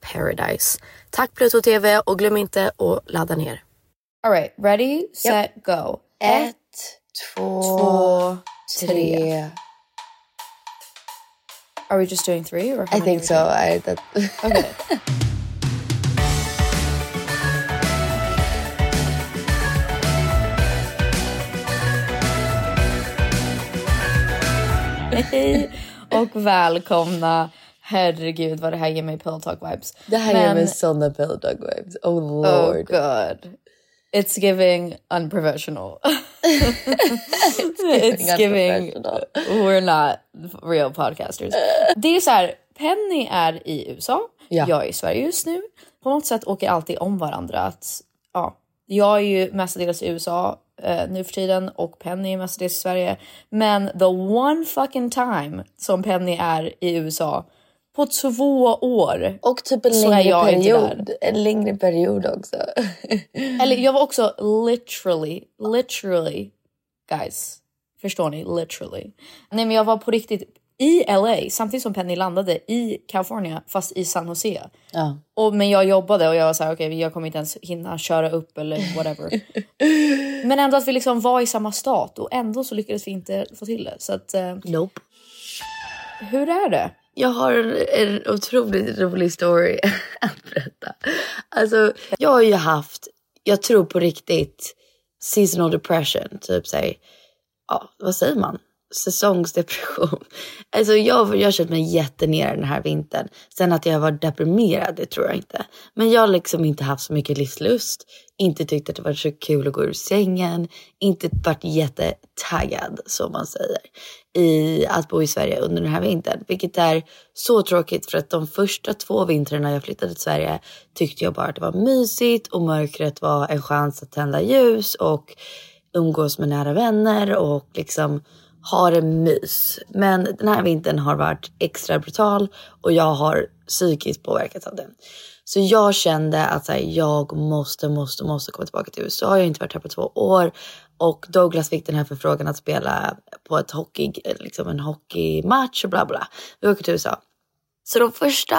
paradise. Tack Pluto TV och glöm inte att ladda ner. All right, ready, set, go. Ett, två, Två, tre. Are we just doing three? Or I think so. I, that... Okay. Hej och välkomna. Herregud vad det här ger mig pillow talk vibes. Det här ger mig såna pillow dog vibes. Oh Oh lord. god. It's giving unprofessional. It's giving unprofessional. we're not real podcasters. Det är så här, Penny är i USA, Ja. jag är i Sverige just nu. På något sätt åker alltid om varandra. Att, ja, jag är ju mestadels i USA eh, nu för tiden och Penny är mestadels i Sverige. Men the one fucking time som Penny är i USA på två år. Och typ en längre period. En längre period också. Eller jag var också literally, literally, guys. Förstår ni? Literally. Nej men jag var på riktigt i LA samtidigt som Penny landade i California fast i San Jose. Ja. Och, men jag jobbade och jag var så här: okej jag kommer inte ens hinna köra upp eller whatever. men ändå att vi liksom var i samma stat och ändå så lyckades vi inte få till det. Så att, eh, Nope. hur är det? Jag har en otroligt rolig story att berätta. Alltså, jag har ju haft, jag tror på riktigt, seasonal depression. Typ säg, ja vad säger man? Säsongsdepression. Alltså jag, jag har känt mig jättenere den här vintern. Sen att jag var deprimerad, det tror jag inte. Men jag har liksom inte haft så mycket livslust. Inte tyckt att det var så kul att gå ur sängen. Inte varit jättetaggad, som man säger, i att bo i Sverige under den här vintern. Vilket är så tråkigt för att de första två vintrarna jag flyttade till Sverige tyckte jag bara att det var mysigt och mörkret var en chans att tända ljus och umgås med nära vänner och liksom ha det mys. Men den här vintern har varit extra brutal och jag har psykiskt påverkats av den. Så jag kände att så här, jag måste, måste, måste komma tillbaka till USA. Jag har inte varit här på två år och Douglas fick den här förfrågan att spela på ett hockey, liksom en hockeymatch och bla bla. Vi åker till USA. Så de första,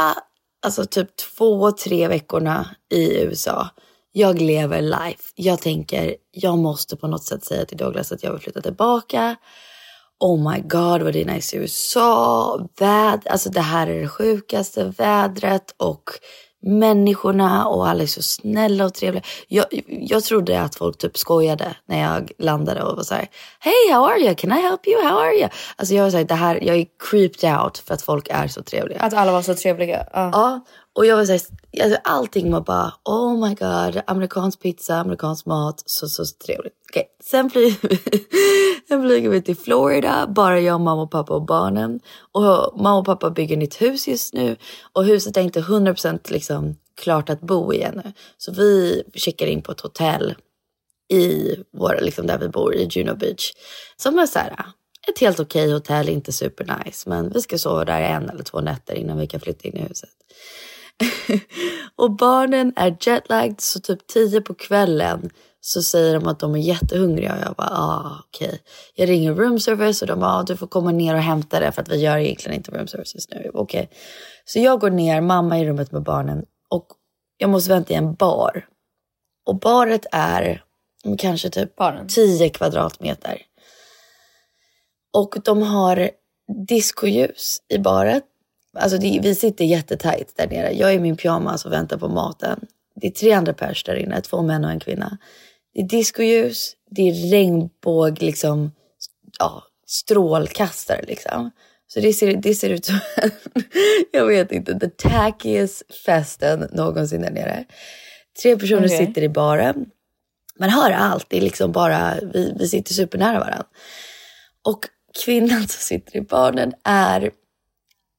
alltså typ två, tre veckorna i USA, jag lever life. Jag tänker, jag måste på något sätt säga till Douglas att jag vill flytta tillbaka. Oh my god vad det är nice i USA. Väd alltså det här är det sjukaste vädret och människorna och alla är så snälla och trevliga. Jag, jag trodde att folk typ skojade när jag landade och var så här, Hey how are you? Can I help you? How are you? Alltså jag var så här, det här, jag är creeped out för att folk är så trevliga. Att alla var så trevliga. Ja. Ja, och jag var så här, alltså allting var bara oh my god, amerikansk pizza, amerikansk mat, så så trevligt. Okej, sen flyger vi, sen flyger vi till Florida, bara jag, mamma och pappa och barnen. Och mamma och pappa bygger nytt hus just nu och huset är inte 100% liksom klart att bo i ännu. Så vi checkar in på ett hotell i våra, liksom där vi bor i Juno Beach. Som är så här, ett helt okej hotell, inte super nice, men vi ska sova där en eller två nätter innan vi kan flytta in i huset. och barnen är jetlagged så typ tio på kvällen så säger de att de är jättehungriga och jag bara ah, okej. Okay. Jag ringer room service och de bara ah, du får komma ner och hämta det för att vi gör egentligen inte room service just nu. Okej. Okay. Så jag går ner, mamma i rummet med barnen och jag måste vänta i en bar. Och baret är kanske typ Baren. 10 kvadratmeter. Och de har diskoljus i baret Alltså det, vi sitter jättetajt där nere. Jag är i min pyjamas och väntar på maten. Det är tre andra pers där inne, två män och en kvinna. Det är diskoljus, det är regnbåg, liksom, ja, strålkastare liksom. Så det ser, det ser ut som, jag vet inte, the tackiest festen någonsin där nere. Tre personer okay. sitter i baren. Man hör allt, det är liksom bara, vi, vi sitter supernära varandra. Och kvinnan som sitter i baren är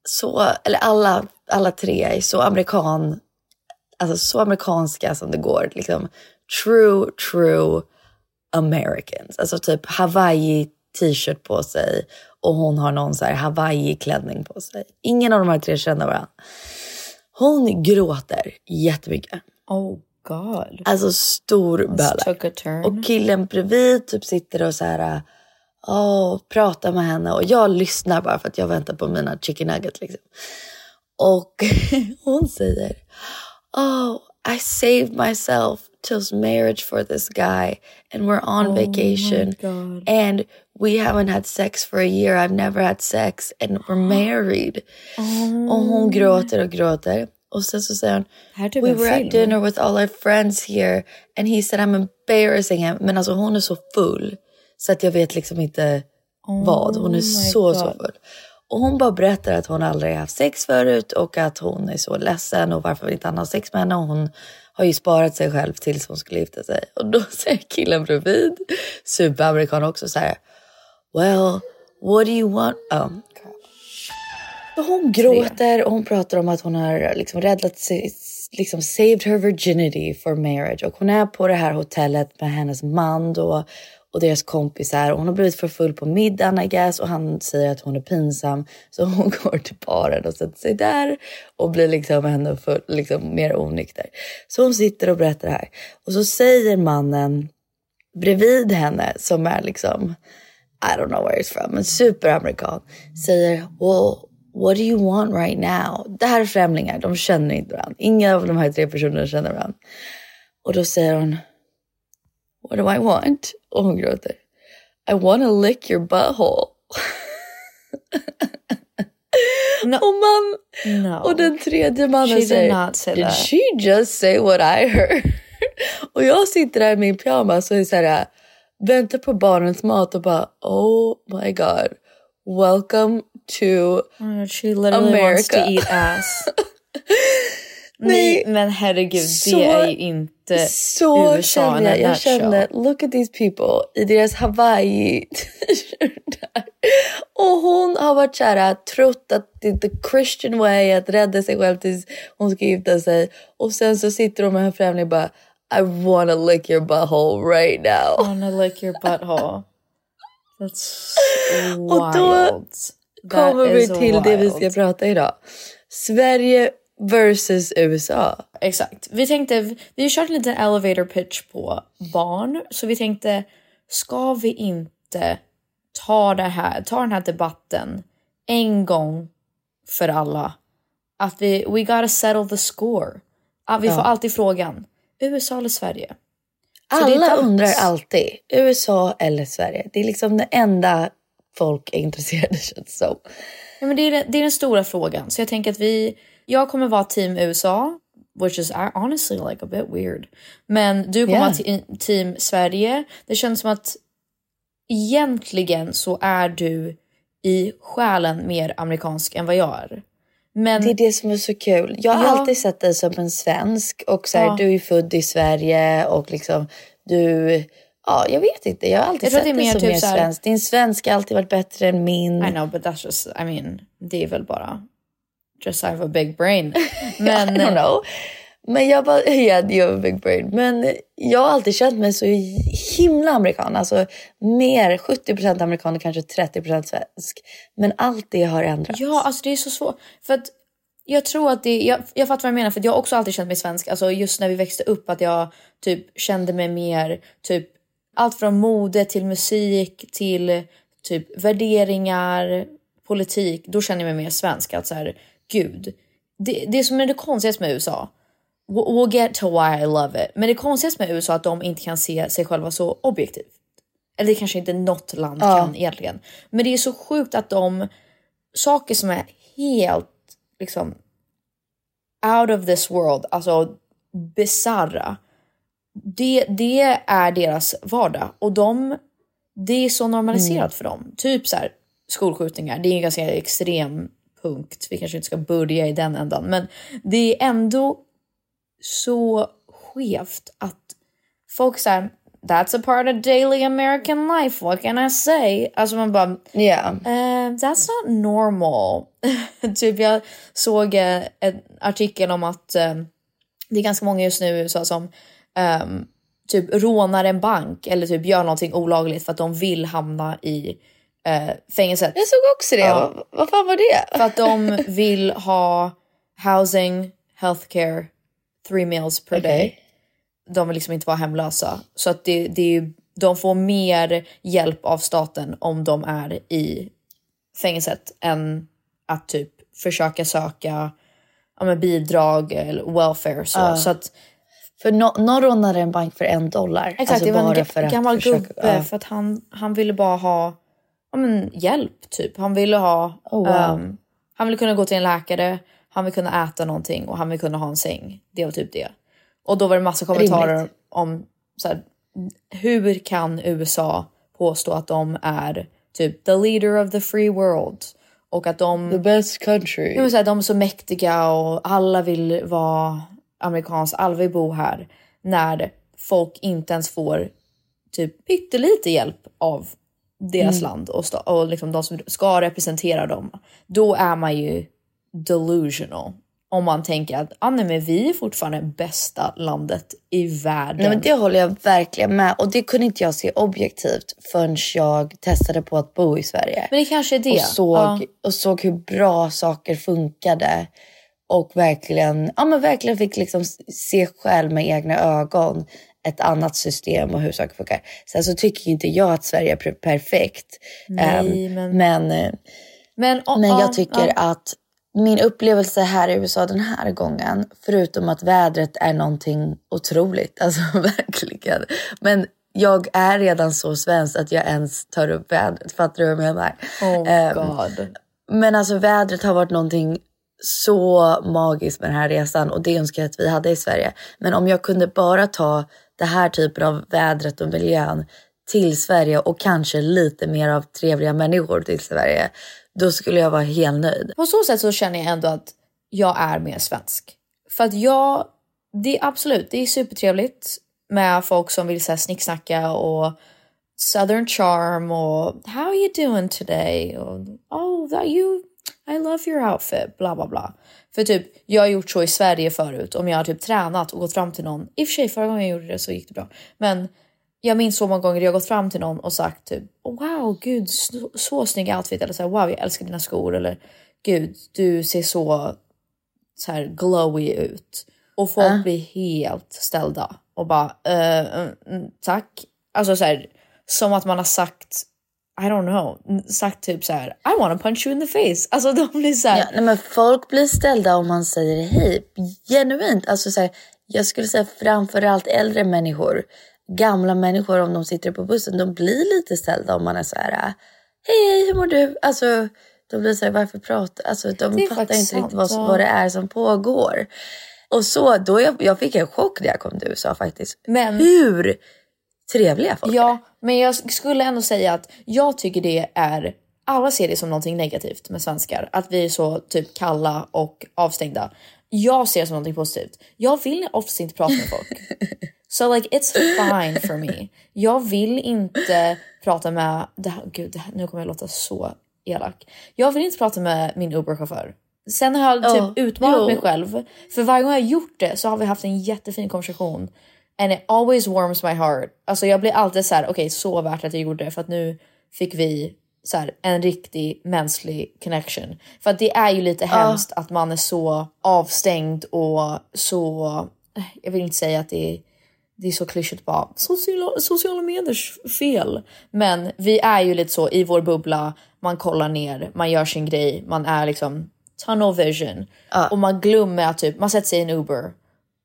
så, eller alla, alla tre är så amerikan, alltså så amerikanska som det går. Liksom true, true Americans. Alltså typ Hawaii t-shirt på sig och hon har någon så här Hawaii-klänning på sig. Ingen av de här tre känner varandra. Hon gråter jättemycket. Oh god. Alltså stor böla. Och killen bredvid typ sitter och så här oh, prata med henne och jag lyssnar bara för att jag väntar på mina chicken nuggets. Liksom. Och hon säger, oh, I saved myself till marriage for this guy and we're on oh vacation and we haven't had sex for a year. I've never had sex and we're married. Oh. Och hon gråter och gråter. Och sen så säger hon, we were at dinner with all our friends here and he said I'm embarrassing him. Men alltså hon är så full. Så att jag vet liksom inte oh vad. Hon är så, God. så full. Och hon bara berättar att hon aldrig haft sex förut och att hon är så ledsen och varför vill inte han ha sex med henne. Och hon har ju sparat sig själv tills hon skulle gifta sig. Och då säger killen bredvid, superamerikan också så här. Well, what do you want? Oh, Så hon gråter och hon pratar om att hon har liksom räddat sig, liksom saved her virginity for marriage. Och hon är på det här hotellet med hennes man då och deras kompisar. Och hon har blivit för full på middagen I guess och han säger att hon är pinsam. Så hon går till baren och sätter sig där och blir liksom ännu full, liksom mer onykter. Så hon sitter och berättar det här. Och så säger mannen bredvid henne som är liksom I don't know where he's from, men superamerikan säger well, what do you want right now? Det här är främlingar, de känner inte varandra. Ingen av de här tre personerna känner varandra. Och då säger hon What do I want? Oh, hon gråter. I wanna lick your butthole. no. Och, man, no. och den tredje mannen she säger, did, not say did that. she just say what I heard? och jag sitter där i min pyjamas och är så här, väntar på barnens mat och bara oh my god. Welcome to oh, She literally America. wants to eat ass. Nej, men herregud, så, det är ju inte så USA kände jag. Jag nutshell. look at these people i deras Hawaii t-shirtar. Och hon har varit såhär, trott att det är the Christian way att rädda sig själv tills hon ska gifta sig. Och sen så sitter hon med en främling och bara I wanna lick your butthole right now. I wanna lick your butthole. That's Och då wild. Kommer vi till det vi ska wild. prata idag. Sverige versus USA. Exakt. Vi tänkte, vi har kört en liten elevator pitch på barn. Så vi tänkte, ska vi inte ta, det här, ta den här debatten en gång för alla? Att vi, we gotta settle the score. Att vi får alltid frågan, USA eller Sverige? Så Alla undrar alltid, USA eller Sverige? Det är liksom det enda folk är intresserade känns som. Ja, men det, är, det är den stora frågan. Så jag tänker att vi... Jag kommer vara team USA, which is honestly like a bit weird. Men du kommer Yeah. vara te- team Sverige. Det känns som att egentligen så är du i själen mer amerikansk än vad jag är. Men Det är det som är så kul. Jag har Ja. alltid sett dig som en svensk och så här, Ja. du är född i Sverige och liksom du... Ja, jag vet inte. Jag har alltid Jag sett dig som typ mer svensk. Din svenska har alltid varit bättre än min. I know but that's just, I mean, det är väl bara just have a big brain. Men I don't know. Men jag bara, yeah, you have a big brain. Men jag har alltid känt mig så himla amerikan. Alltså mer 70% amerikan och kanske 30% svensk. Men allt det har ändrats. Ja, alltså det är så svårt. För att jag tror att det, jag, jag fattar vad jag menar för att jag har också alltid känt mig svensk. Alltså just när vi växte upp att jag typ kände mig mer typ allt från mode till musik till typ värderingar, politik. Då känner jag mig mer svensk. Att så här, gud. Det, det som är det konstigaste med USA. We'll get to why I love it. Men det konstigaste med USA är att de inte kan se sig själva så objektivt. Eller det kanske inte något land kan egentligen. Men det är så sjukt att de saker som är helt liksom out of this world, alltså bizarra. Det, det är deras vardag och de, det är så normaliserat för dem. Typ så här skolskjutningar, det är en ganska extrem punkt. Vi kanske inte ska börja i den ändan, men det är ändå så skevt att folk säger That's a part of daily American life, what can I say? Alltså man bara, Ja. Eh, that's not normal. typ jag såg eh, en artikel om att eh, det är ganska många just nu i USA som ehm, typ rånar en bank eller typ gör någonting olagligt för att de vill hamna i eh, fängelset. Jag såg också det. Ja. Vad, vad fan var det? För att de vill ha housing, healthcare, three meals per Okej. day. De vill liksom inte vara hemlösa. Så att det, det är, de får mer hjälp av staten om de är i fängelset än att typ försöka söka ja, men bidrag eller welfare. Så, så att För nå- någon rånade en bank för en dollar. Exakt, Alltså det var en för att gammal försöka- gubbe ja. för att han, han ville bara ha ja, men, hjälp typ. Han ville ha, Oh, wow. ehm, han ville kunna gå till en läkare, han ville kunna äta någonting och han ville kunna ha en säng. Det var typ det. Och då var det massa kommentarer Rimligt. om så här, hur kan USA påstå att de är typ the leader of the free world och att de The best country. Ja, men så här, de är så mäktiga och alla vill vara amerikansk, alla vill bo här. När folk inte ens får typ pyttelite hjälp av deras land och, och liksom de som ska representera dem. Då är man ju delusional. Om man tänker att ah, nej, men vi är fortfarande bästa landet i världen. Nej, men det håller jag verkligen med. Och det kunde inte jag se objektivt förrän jag testade på att bo i Sverige. Men det kanske är det. och, såg, Ja. och såg hur bra saker funkade. Och verkligen, ja, men verkligen fick liksom se själv med egna ögon ett annat system och hur saker funkar. Sen så tycker inte jag att Sverige är per- perfekt. Nej, Ehm, men- men, eh, Men, men ja, jag tycker ja. att min upplevelse här i USA den här gången, förutom att vädret är någonting otroligt, alltså verkligen. Men jag är redan så svensk att jag ens tar upp vädret. Fattar du vad jag menar? Oh god. men alltså vädret har varit någonting så magiskt med den här resan och det önskar jag att vi hade i Sverige. Men om jag kunde bara ta det här typen av vädret och miljön till Sverige och kanske lite mer av trevliga människor till Sverige, då skulle jag vara helt nöjd. På så sätt så känner jag ändå att jag är mer svensk. För att jag, det är absolut, det är supertrevligt med folk som vill så här, snicksnacka och southern charm och how are you doing today? Och oh, that you, i love your outfit, bla bla bla. För typ, jag har gjort så i Sverige förut om jag har typ tränat och gått fram till någon. I och för sig förra gången jag gjorde det så gick det bra. Men jag minns så många gånger jag gått fram till någon och sagt typ wow gud så, så snygg outfit eller så här, wow jag älskar dina skor eller gud du ser så så här glowy ut och folk Ja. blir helt ställda och bara eh, mm, tack. Alltså så här som att man har sagt I don't know, sagt typ så här I wanna punch you in the face. Alltså de blir så här, Ja, nej, men folk blir ställda om man säger hej. Genuint. Alltså, så här, jag skulle säga framförallt äldre människor. Gamla människor om de sitter på bussen. De blir lite ställda om man är så här. Hej, hej, hur mår du? Alltså, de blir så här, varför pratar alltså, De fattar inte riktigt vad, vad det är som pågår. Och så, då jag, jag fick en chock när jag kom till USA faktiskt. Men- Hur trevliga folk. Ja, men jag skulle ändå säga att jag tycker det är alla ser det som någonting negativt med svenskar. Att vi är så typ kalla och avstängda. Jag ser det som någonting positivt. Jag vill oftast inte prata med folk. So like it's fine for me. Jag vill inte prata med, det här, gud det här, nu kommer jag låta så elak. Jag vill inte prata med min Uber-chaufför. Sen har jag typ Ja, utmanat jo. mig själv. För varje gång jag gjort det så har vi haft en jättefin konversation. And it always warms my heart. Alltså jag blir alltid så här, okej så värt att jag gjorde det för att nu fick vi så här, en riktig mänsklig connection. För att det är ju lite hemskt att man är så avstängd och så, jag vill inte säga att det är det är så klyschigt bara sociala, sociala mediers fel. Men vi är ju lite så i vår bubbla, man kollar ner, man gör sin grej, man är liksom tunnel vision. Och man glömmer att typ, man sätter sig i en Uber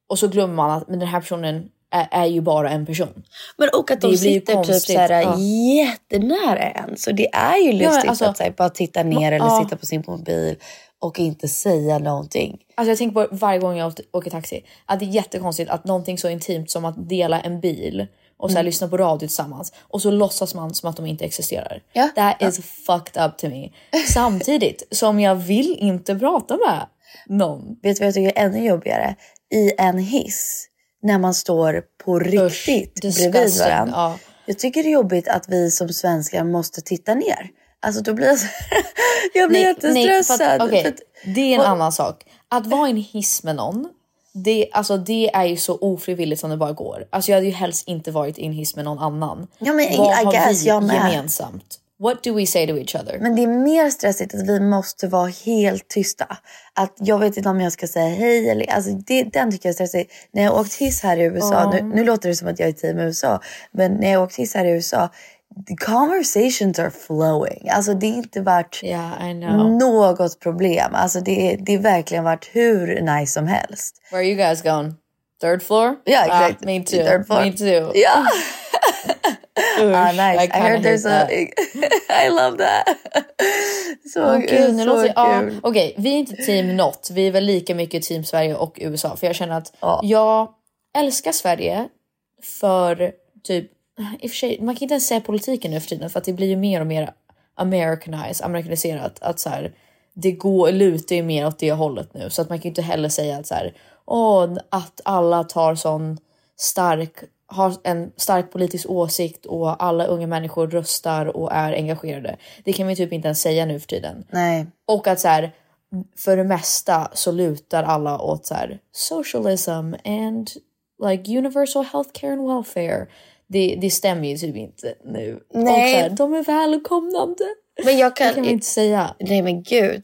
och så glömmer man att men den här personen är, är ju bara en person. Men och att de Det sitter typ konstigt, så här, ja. jättenära en. Så det är ju lustigt alltså- att så här, bara titta ner eller ja. sitta på sin mobil och inte säga någonting. Alltså jag tänker på varje gång jag åker- taxi att det är jättekonstigt att någonting så intimt som att dela en bil och så Mm. lyssna på radio tillsammans och så låtsas man som att de inte existerar. Ja, That is fucked up to me. Samtidigt som jag vill inte prata med någon. Vet du vad jag tycker är ännu jobbigare? I en hiss, när man står på riktigt bredvid disgusting, varandra. ja. Jag tycker det är jobbigt att vi som svenskar måste titta ner. Alltså då blir jag, så, jag blir jättestressad. att, att- det är en och- annan sak. Att vara i en hiss med någon, det, alltså, det är ju så ofrivilligt som det bara går. Alltså, jag hade ju helst inte varit i en hiss med någon annan. Ja, men Vad I har guess, vi jag med. gemensamt? What do we say to each other? Men det är mer stressigt att vi måste vara helt tysta. Att jag vet inte om jag ska säga hej eller... Alltså det, den tycker jag är stressigt. När jag har åkt hiss här i USA, nu, nu låter det som att jag är team USA, men när jag har åkt hiss här i USA, the conversations are flowing. Alltså det är inte varit Yeah, I något problem. Alltså det, det är verkligen varit hur nice som helst. Where are you guys going? Third floor? Ja, Ah, exakt. me too. Third floor. Me too. Ja! ah, Usch, nice. I, heard there's a... I love that. Så, gud, nu så låter, kul. Okej, vi är inte team något. Vi är väl lika mycket team Sverige och USA. För jag känner att Ja. jag älskar Sverige för typ, i och för sig, man kan inte ens säga politiken nu för tiden för att det blir ju mer och mer americanized, amerikaniserat. Att så här, det går, lutar ju mer åt det hållet nu. Så att man kan ju inte heller säga att så här, åh, att alla tar sån stark har en stark politisk åsikt och alla unga människor röstar och är engagerade. Det kan vi typ inte ens säga nu för tiden. Nej. Och att så här, för det mesta så lutar alla åt så här, socialism and like universal healthcare and welfare. Det, det stämmer ju typ inte nu. Nej. Här, de är välkomnande. Men jag Det kan, kan vi inte säga. Nej men gud.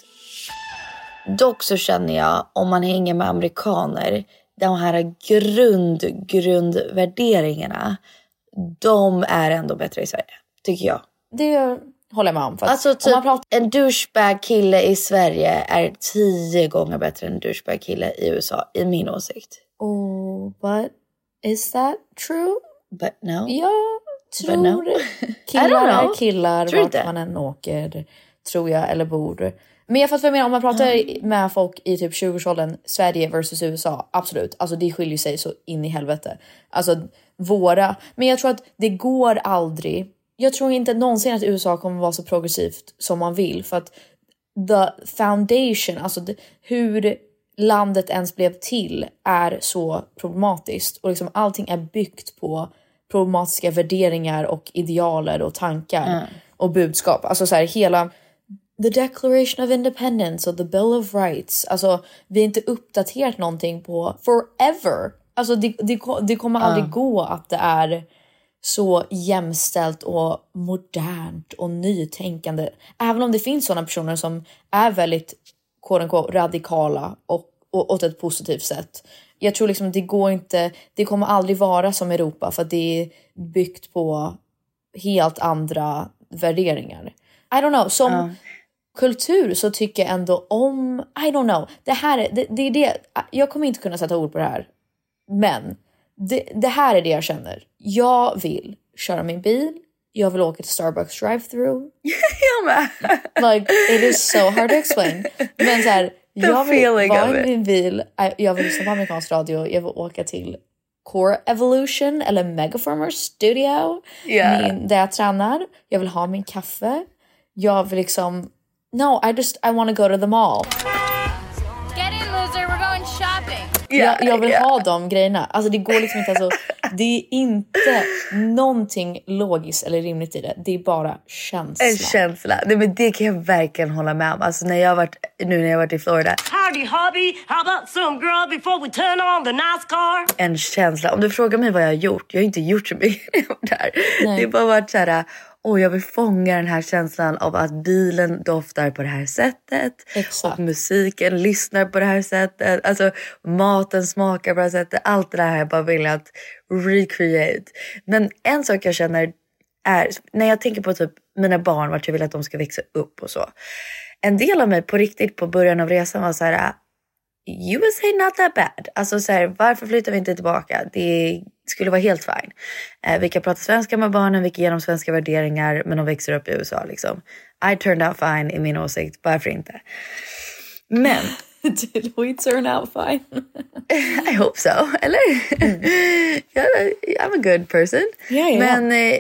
Dock så känner jag om man hänger med amerikaner, de här grund, grundvärderingarna, de är ändå bättre i Sverige. Tycker jag. Det håller jag med om. För Alltså om typ man pratar, en douchebag kille i Sverige är tio gånger bättre än en douchebag kille i USA, i min åsikt. oh, but is that true? But no. Jag no. tror I killar är killar vart man än åker. Tror jag eller bor. Men jag fattar vad jag menar. Om man pratar med folk i typ 20-årsåldern, Sverige versus USA. Absolut, alltså det skiljer sig så in i helvete. Alltså våra. Men jag tror att det går aldrig. Jag tror inte någonsin att USA kommer vara så progressivt som man vill för att the foundation, alltså hur landet ens blev till är så problematiskt och liksom allting är byggt på problematiska värderingar och idealer och tankar och budskap. Alltså så här hela the declaration of independence och the bill of rights. Alltså vi har inte uppdaterat någonting på forever. Alltså det, det, det kommer aldrig gå att det är så jämställt och modernt och nytänkande. Även om det finns sådana personer som är väldigt quote unquote, radikala och, och åt ett positivt sätt. Jag tror liksom det går inte, det kommer aldrig vara som Europa för att det är byggt på helt andra värderingar. I don't know, som Ja. Kultur så tycker jag ändå om, I don't know, det här är det, det, är det jag kommer inte kunna sätta ord på det här. Men det, det här är det jag känner. Jag vill köra min bil, jag vill åka till Starbucks drive-through. Jag med. Like it is so hard to explain. Men så här, jag vill vara i min bil, jag- jag vill lyssna på amerikansk radio, jag vill åka till Core Evolution eller Megaformer Studio Yeah. min, där jag tränar. Jag vill ha min kaffe. Jag vill liksom, no I just I want to go to the mall. Get in, loser. We're going shopping. Ja, jag, jag vill ja. ha de grejerna. Alltså det går liksom inte, alltså, det är inte någonting logiskt eller rimligt i det. Det är bara känsla. En känsla. Nej, men det kan jag verkligen hålla med om. Alltså, när jag har varit, nu när jag har varit i Florida. Howdy, hubby. How about some grub before we turn on the nice car? En känsla. Om du frågar mig vad jag har gjort. Jag har inte gjort så mycket där. Nej. Det har bara varit så här. Åh, jag vill fånga den här känslan av att bilen doftar på det här sättet. Exakt. Och musiken lyssnar på det här sättet. Alltså maten smakar på det här sättet. Allt det där har jag bara velat recreate. Men en sak jag känner är när jag tänker på typ mina barn, vart jag vill att de ska växa upp och så. En del av mig på riktigt på början av resan var så här. USA not that bad. Alltså så här, varför flyttar vi inte tillbaka? Det skulle vara helt fine. Eh, vi kan prata svenska med barnen, vi kan ge dem svenska värderingar, men de växer upp i USA liksom. I turned out fine i min åsikt, varför inte? Men Did we turn out fine? I hope so, eller? Jag- I'm a good person. Ja, ja. Men eh,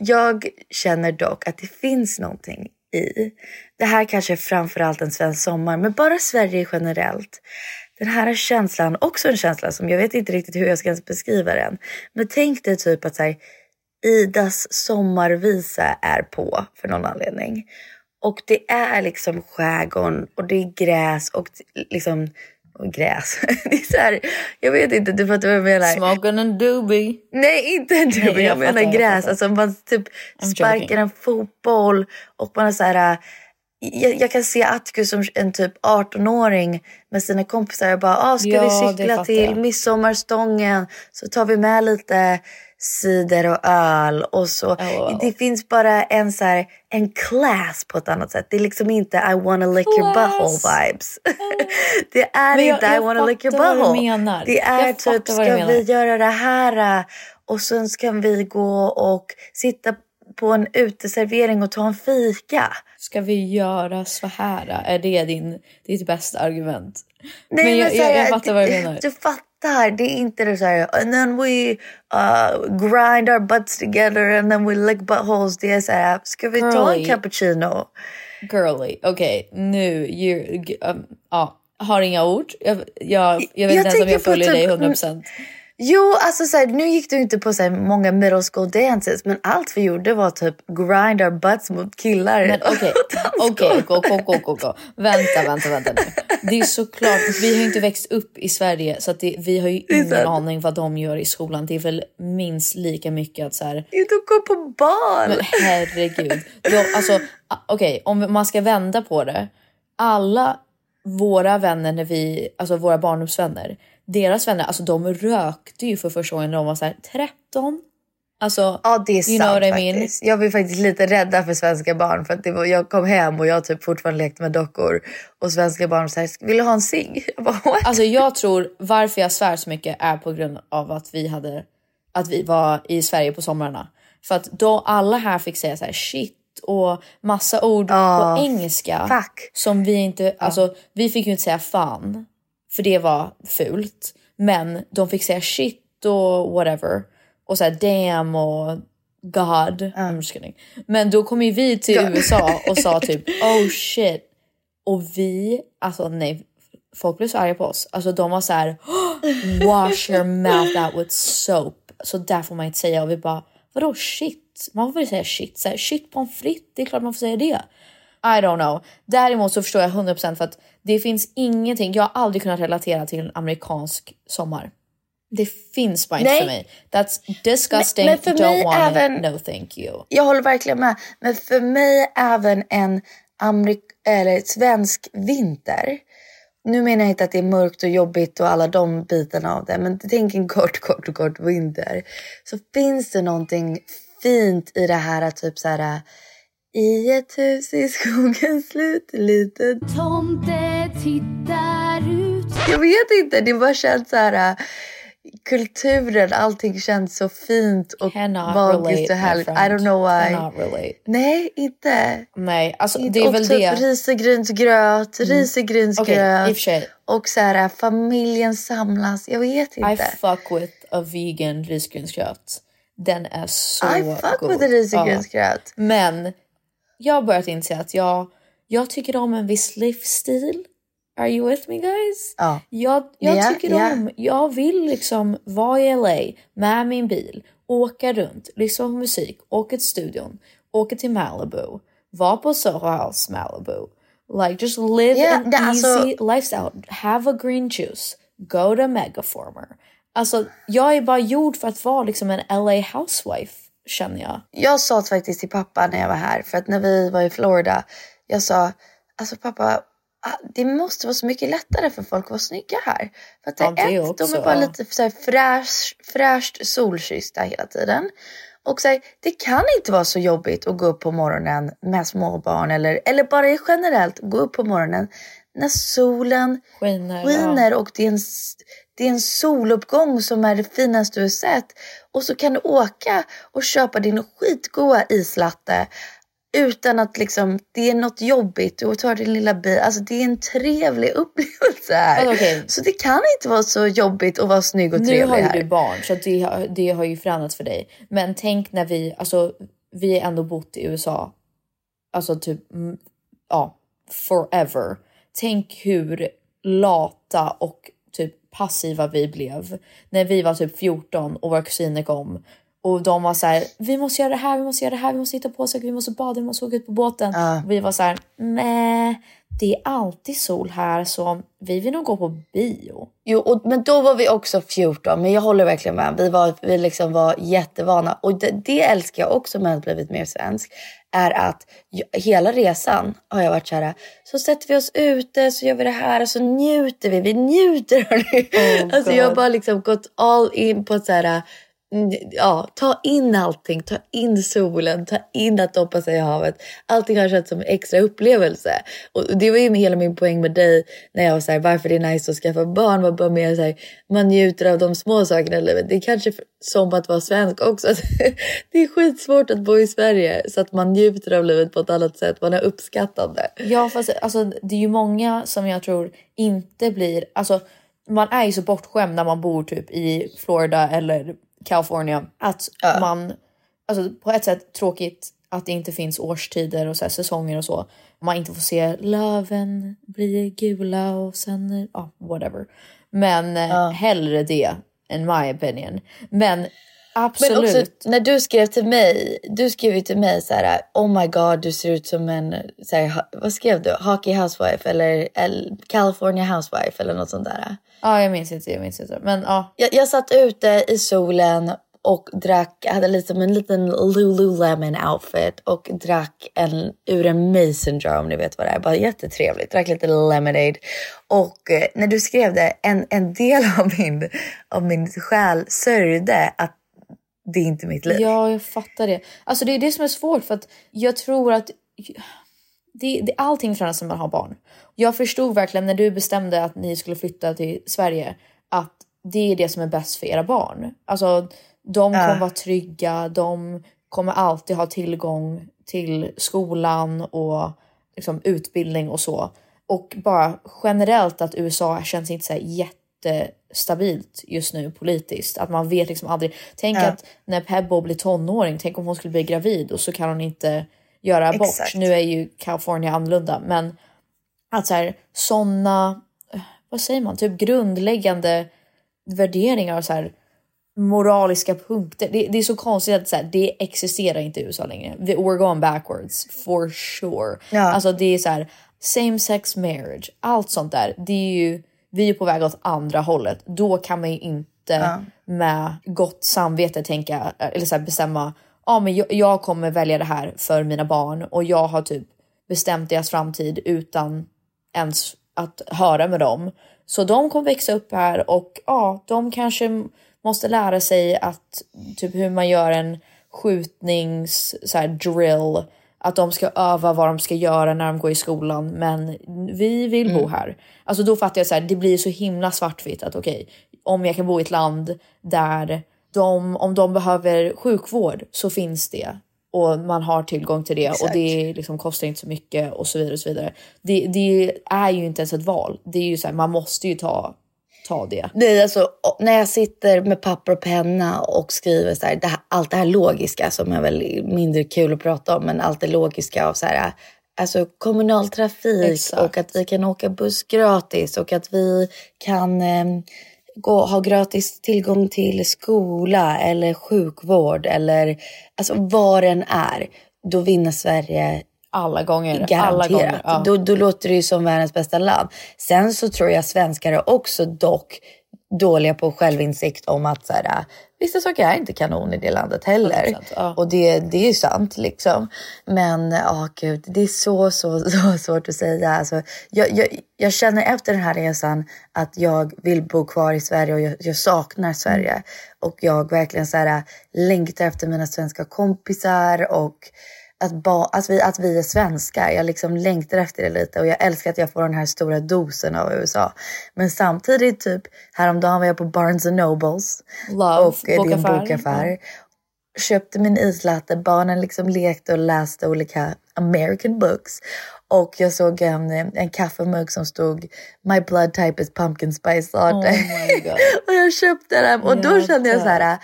jag känner dock att det finns någonting i, det här kanske är framförallt en svensk sommar, men bara Sverige generellt. Den här känslan, också en känsla som jag vet inte riktigt hur jag ska ens beskriva den. Men tänk dig typ att så här, Idas sommarvisa är på för någon anledning. Och det är liksom skärgården och det är gräs och liksom och gräs. Det är så här, jag vet inte, du fattar vad jag menar. Smoking and doobie. Nej, inte en dubbel. Nej, Jag, jag menar fattar, jag gräs. fattar. Alltså man typ I'm sparkar joking. en fotboll och man är så här... Jag, jag kan se Atticus som en typ 18-åring med sina kompisar och bara ah, ska Ja, vi cykla till jag. midsommarstången så tar vi med lite cider och öl och så. wow. Det finns bara en så här, en class på ett annat sätt. Det är liksom inte I wanna lick your Class. butthole vibes. det är jag- inte I wanna lick your butthole. Det är typ ska vi göra det här och sen ska vi gå och sitta på en uteservering och ta en fika. Ska vi göra så här? Är det din, ditt bästa argument? Nej, men jag, så jag, jag fattar vad du menar. Du fattar, det är inte det så här and then we uh, grind our butts together and then we lick buttholes. Det är så här, ska vi ta en Girly. cappuccino? Girly, okej nu, you, um, ja, har inga ord. Jag, jag, jag vet inte ens om jag följer typ- dig 100%. Jo, alltså så här, nu gick du inte på så här många middle school dances men allt vi gjorde var typ grind our butts mot killar. Okej, okej, gå. Vänta, vänta, vänta nu. Det är såklart, vi har ju inte växt upp i Sverige så att det, vi har ju ingen sant. aning vad de gör i skolan. Det är väl minst lika mycket att så här, och gå på bal. Men herregud. De, alltså, Okej, om man ska vända på det. Alla våra vänner, när vi, alltså våra barndomsvänner, deras vänner, alltså de rökte ju för första gången när de var så här 13. Alltså, Ja det är you sant know what I mean? faktiskt. Jag var faktiskt lite rädda för svenska barn för att var, jag kom hem och jag typ fortfarande lekte med dockor och svenska barn här, vill du ha en cigg? Alltså jag tror varför jag svär så mycket är på grund av att vi hade att vi var i Sverige på somrarna. För att då alla här fick säga så här shit och massa ord Ja, på engelska fuck. som vi inte, alltså vi fick ju inte säga fan för det var fult. Men de fick säga shit och whatever och så här damn och god. I'm just kidding. Men då kom ju vi till USA och sa typ oh shit och vi, alltså nej, folk blev så arga på oss. Alltså de var så här, wash your mouth out with soap. Så där får man inte säga och vi bara, vadå shit? Man får väl säga shit, så här, shit pommes frites, det är klart man får säga det. I don't know. Däremot så förstår jag 100% för att det finns ingenting, jag har aldrig kunnat relatera till en amerikansk sommar. Det finns bara inte Nej. för mig. That's disgusting. Men- men Don't want även- it. No thank you. Jag håller verkligen med. Men för mig även en amerik eller svensk vinter. Nu menar jag inte att det är mörkt och jobbigt och alla de bitarna av det. Men tänk en kort, kort, kort vinter. Så finns det någonting fint i det här att typ så här. I ett hus i skogens slut, liten Tomte tittar ut. Jag vet inte, det bara känns så här. äh, Kulturen, allting känns så fint och Cannot magiskt relate, och härligt. I don't know why. Cannot relate. Nej, inte. Nej, alltså inte. det är och väl typ det. risegrynsgröt, Okej, risegrynsgröt. i och så här, familjen samlas. Jag vet I inte. fuck with a vegan risgrynsgröt. Den är så I fuck god. with a risegrynsgröt. Ja. Men jag har börjat inse att jag, jag tycker om en viss livsstil. Are you with me guys? Ja. Jag, jag Ja, tycker ja. om, jag vill liksom vara i LA med min bil, åka runt, lyssna på musik, åka till studion, åka till Malibu, vara på Soho House Malibu. Like just live Ja, an det- easy alltså- lifestyle. Have a green juice. Go to Megaformer. Alltså jag är bara gjord för att vara liksom en LA housewife känner jag. Jag sa faktiskt till pappa när jag var här, för att när vi var i Florida, jag sa alltså pappa, ah, det måste vara så mycket lättare för folk att vara snygga här. För att Ja, det ett, de är bara ja. lite så här fräsch, fräscht solkyssta hela tiden. Och så här, det kan inte vara så jobbigt att gå upp på morgonen med småbarn eller, eller bara generellt gå upp på morgonen när solen Skiner. skiner och det är, en, det är en soluppgång som är det finaste du har sett. Och så kan du åka och köpa din skitgoda islatte utan att liksom, det är något jobbigt. Du tar din lilla bil. Alltså det är en trevlig upplevelse här. Okej. Så det kan inte vara så jobbigt att vara snygg och Nu trevlig har ju här. du barn så det, har- det har ju förändrats för dig. Men tänk när vi, alltså vi har ändå bott i USA. Alltså typ, mm, ja, forever. Tänk hur lata och typ passiva vi blev när vi var typ 14 och våra kusiner kom. Och de var så här, vi måste göra det här, vi måste göra det här, vi måste hitta på saker, vi måste bada, vi måste åka ut på båten. Och vi var så här, nej, det är alltid sol här så vi vill nog gå på bio. Jo, och, men då var vi också 14. Men jag håller verkligen med. Vi var, vi liksom var jättevana. Och det, det älskar jag också med att blivit mer svensk. Är att jag, hela resan har jag varit så här. Så sätter vi oss ute så gör vi det här och så njuter vi. Vi njuter hörni. alltså jag har bara liksom gått all in på så här. Ja, ta in allting, ta in solen, ta in att doppa sig i havet. Allting har känts som en extra upplevelse. Och det var ju hela min poäng med dig när jag var så här, varför det är nice att skaffa barn var bara mer så här, man njuter av de små sakerna i livet. Det är kanske som att vara svensk också. det är skitsvårt att bo i Sverige så att man njuter av livet på ett annat sätt. Man är uppskattande. Ja, fast alltså, det är ju många som jag tror inte blir... Alltså, man är ju så bortskämd när man bor typ i Florida eller California att man... Alltså, på ett sätt tråkigt att det inte finns årstider och så här, säsonger och så. Man inte får se löven bli gula och sen... Ja, whatever. Men uh. hellre det, in my opinion. Men absolut. Men också när du skrev till mig, du skrev ju till mig så här, oh my god du ser ut som en, så här, vad skrev du? Hockey housewife eller, eller California housewife eller något sånt där. Ja, jag minns inte. Jag minns inte. Men ja. Jag, jag satt ute i solen och drack, hade liksom en liten Lululemon outfit och drack en, ur en mason jar om ni vet vad det är. Bara jättetrevligt. Drack lite lemonade. Och eh, när du skrev det, en, en del av min, av min själ sörjde att det är inte mitt liv. Ja, jag fattar det. Alltså det är det som är svårt för att jag tror att det, det, allting förändras när man har barn. Jag förstod verkligen när du bestämde att ni skulle flytta till Sverige att det är det som är bäst för era barn. Alltså de kommer vara trygga, de kommer alltid ha tillgång till skolan och liksom, utbildning och så. Och bara generellt att USA känns inte så här jättestabilt just nu politiskt. Att man vet liksom aldrig. Tänk att när Pebbo blir tonåring, tänk om hon skulle bli gravid och så kan hon inte göra abort. Exakt. Nu är ju California annorlunda, men att så här sådana, vad säger man, typ grundläggande värderingar och så här moraliska punkter. Det, det är så konstigt att så här, det existerar inte i USA längre. We're going backwards for sure. Ja. Alltså det är så här same sex marriage, allt sånt där. Det är ju, vi är på väg åt andra hållet. Då kan man ju inte inte med gott samvete tänka eller så här, bestämma ja, men jag, jag kommer välja det här för mina barn och jag har typ bestämt deras framtid utan ens att höra med dem. Så de kommer växa upp här och ja, de kanske måste lära sig att typ hur man gör en skjutnings så här, drill. Att de ska öva vad de ska göra när de går i skolan. Men vi vill bo här. Alltså då fattar jag så här, det blir så himla svartvitt att okej, om jag kan bo i ett land där de, om de behöver sjukvård så finns det och man har tillgång till det och det liksom kostar inte så mycket och så vidare och så vidare. Det, det är ju inte ens ett val. Det är ju så här, man måste ju ta, ta det. Nej, alltså, när jag sitter med papper och penna och skriver så här, det här, allt det här logiska som är väl mindre kul att prata om, men allt det logiska av så här, alltså kommunaltrafik Exakt. och att vi kan åka buss gratis och att vi kan eh, gå, ha gratis tillgång till skola eller sjukvård eller alltså vad den är. Då vinner Sverige Alla gånger. Alla Garanterat. gånger. Ja. Då, då låter det ju som världens bästa land. Sen så tror jag svenskar också dock dåliga på självinsikt om att så här, vissa saker är inte kanon i det landet heller. 100%, ja. Och det, det är ju sant liksom. Men ja, gud, det är så, så, så svårt att säga. Alltså, jag, jag, jag känner efter den här resan att jag vill bo kvar i Sverige och jag, jag saknar Sverige. Och jag verkligen så här, längtar efter mina svenska kompisar och att, ba, att, vi, att vi är svenskar. Jag liksom längtar efter det lite och jag älskar att jag får den här stora dosen av USA. Men samtidigt, typ häromdagen var jag på Barnes Nobles Love, och eh, det är en bokaffär. bokaffär. Köpte min islatte, barnen liksom lekte och läste olika American books. Och jag såg en, en kaffemugg som stod My blood type is pumpkin spice latte. Oh och jag köpte den och då kände jag så här,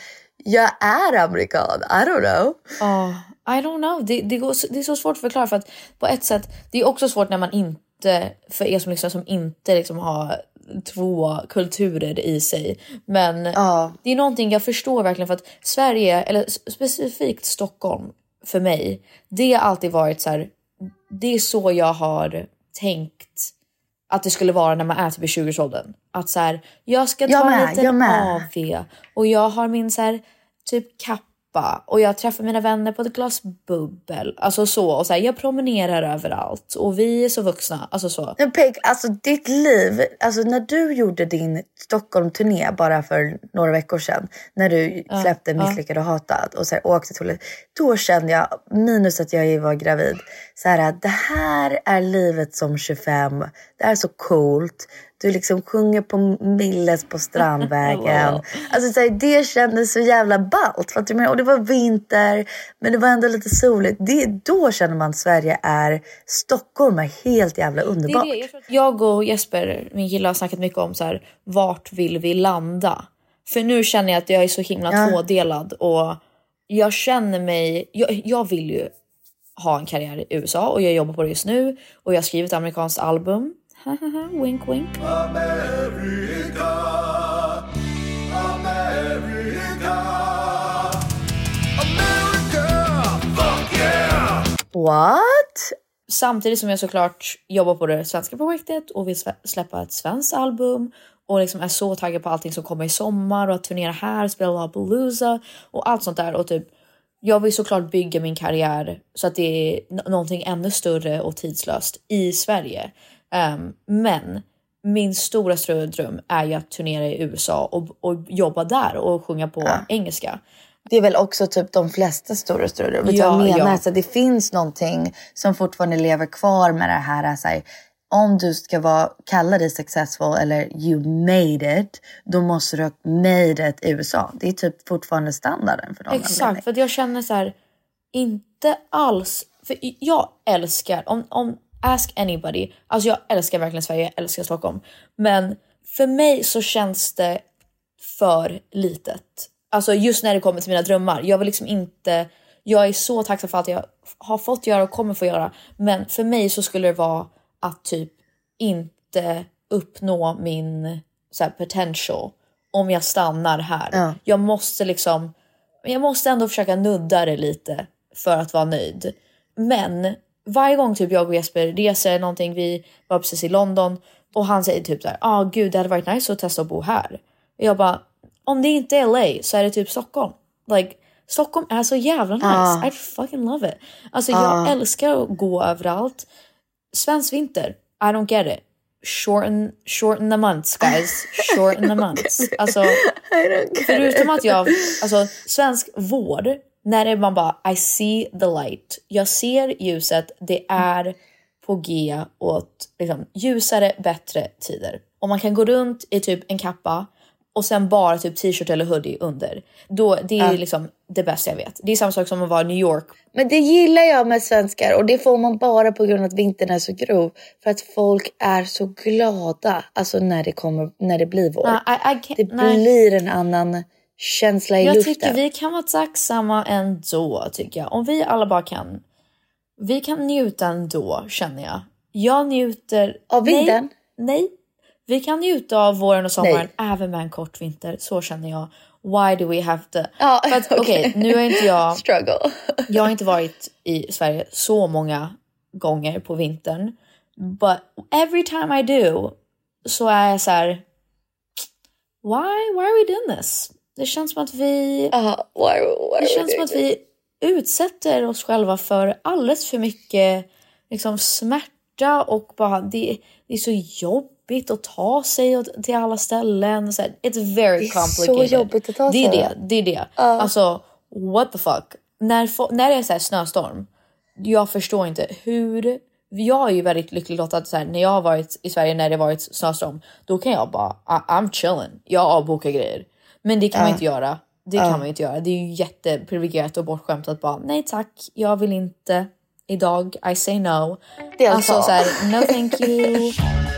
jag är amerikan, I don't know. Ja, I don't know. Det, det, går, det är så svårt att förklara för att på ett sätt, det är också svårt när man inte, för er som liksom, som inte liksom har två kulturer i sig. Men Ja. det är någonting jag förstår verkligen för att Sverige, eller specifikt Stockholm för mig, det har alltid varit så här, det är så jag har tänkt att det skulle vara när man är typ i 20-årsåldern. Att så här, jag ska ta Jag en med, liten jag med. AV och jag har min så här, typ kappa och jag träffar mina vänner på ett glas bubbel. Alltså så och så här, jag promenerar överallt och vi är så vuxna. Alltså så. Men Peg, alltså ditt liv, alltså när du gjorde din Stockholm-turné bara för några veckor sedan, när du släppte Misslyckad och hatad och så här, åkte till då kände jag, minus att jag var gravid, så här, det här är livet som 25, det här är så coolt. Du liksom sjunger på Milles på Strandvägen. Wow. Alltså så här, det kändes så jävla ballt. Jag menar? Och det var vinter, men det var ändå lite soligt. Det, då känner man att Sverige är Stockholm är helt jävla Det underbart. är det. Jag, tror att jag och Jesper, min kille, har snackat mycket om så här, vart vill vi landa? För nu känner jag att jag är så himla Ja. tvådelad och jag känner mig, jag, jag vill ju ha en karriär i USA och jag jobbar på det just nu och jag har skrivit ett amerikanskt album. wink wink. What? Samtidigt som jag såklart jobbar på det svenska projektet och vill slä- släppa ett svenskt album och liksom är så taggad på allting som kommer i sommar och att turnera här, spela Lollapalooza och allt sånt där och typ jag vill såklart bygga min karriär så att det är någonting ännu större och tidslöst i Sverige. Ehm, men min stora dröm är ju att turnera i USA och, och jobba där och sjunga på engelska. Det är väl också typ de flesta stora du Ja, vad jag menar? ja. Så det finns någonting som fortfarande lever kvar med det här. Så här om du ska vara, kalla dig successful eller you made it, då måste du ha made it i USA. Det är typ fortfarande standarden för dem. Exakt, för att jag känner så här, inte alls, för jag älskar, om, om ask anybody, alltså jag älskar verkligen Sverige, jag älskar Stockholm, men för mig så känns det för litet. Alltså just när det kommer till mina drömmar, jag vill liksom inte, jag är så tacksam för allt jag har fått göra och kommer få göra, men för mig så skulle det vara att typ inte uppnå min så här, potential om jag stannar här. Ja. Jag måste liksom, jag måste ändå försöka nudda det lite för att vara nöjd. Men varje gång typ jag och Jesper reser någonting, vi var precis i London och han säger typ så här, ah gud det hade varit nice att testa att bo här. Och jag bara, om det inte är LA så är det typ Stockholm. Like, Stockholm är så jävla nice. Ah. I fucking love it. Alltså jag älskar att gå överallt. Svensk vinter, I don't get it. Shorten, shorten the months guys. Shorten the months. Alltså, förutom att jag, alltså svensk vår, när det är man bara I see the light. Jag ser ljuset, det är på G åt liksom, ljusare, bättre tider. Om man kan gå runt i typ en kappa och sen bara typ t-shirt eller hoodie under. Då, det är liksom det bästa jag vet. Det är samma sak som att vara i New York. Men det gillar jag med svenskar och det får man bara på grund av att vintern är så grov. För att folk är så glada alltså när det, kommer, när det blir vår. Nej, I, I det nej. blir en annan känsla i Jag luften. tycker vi kan vara tacksamma ändå tycker jag. Om vi alla bara kan. Vi kan njuta ändå känner jag. Jag njuter. Av vintern? Nej. nej. Vi kan njuta av våren och sommaren även med en kort vinter. Så känner jag. Why do we have to? Ja, För att, Okej, okej. nu har inte jag... Struggle. Jag har inte varit i Sverige så många gånger på vintern. But every time I do så är jag så här. Why, why are we doing this? Det känns som att vi... Ja, why, why Det känns som att vi utsätter oss själva för alldeles för mycket liksom, smärta och bara det, det är så jobbigt att ta sig till alla ställen. Så här, it's very Det är så complicated. jobbigt att ta Det är sig. det. Det är det. Alltså, what the fuck. När, när det är så här snöstorm, jag förstår inte hur... Jag är ju väldigt lycklig lottad så här, när jag har varit i Sverige när det varit snöstorm. Då kan jag bara, I'm chilling. Jag avbokar grejer. Men det kan man inte göra. Det kan man inte göra. Det är ju jätteprivilegierat och bortskämt att bara nej tack, jag vill inte idag. I say no. Alltså så här, no thank you.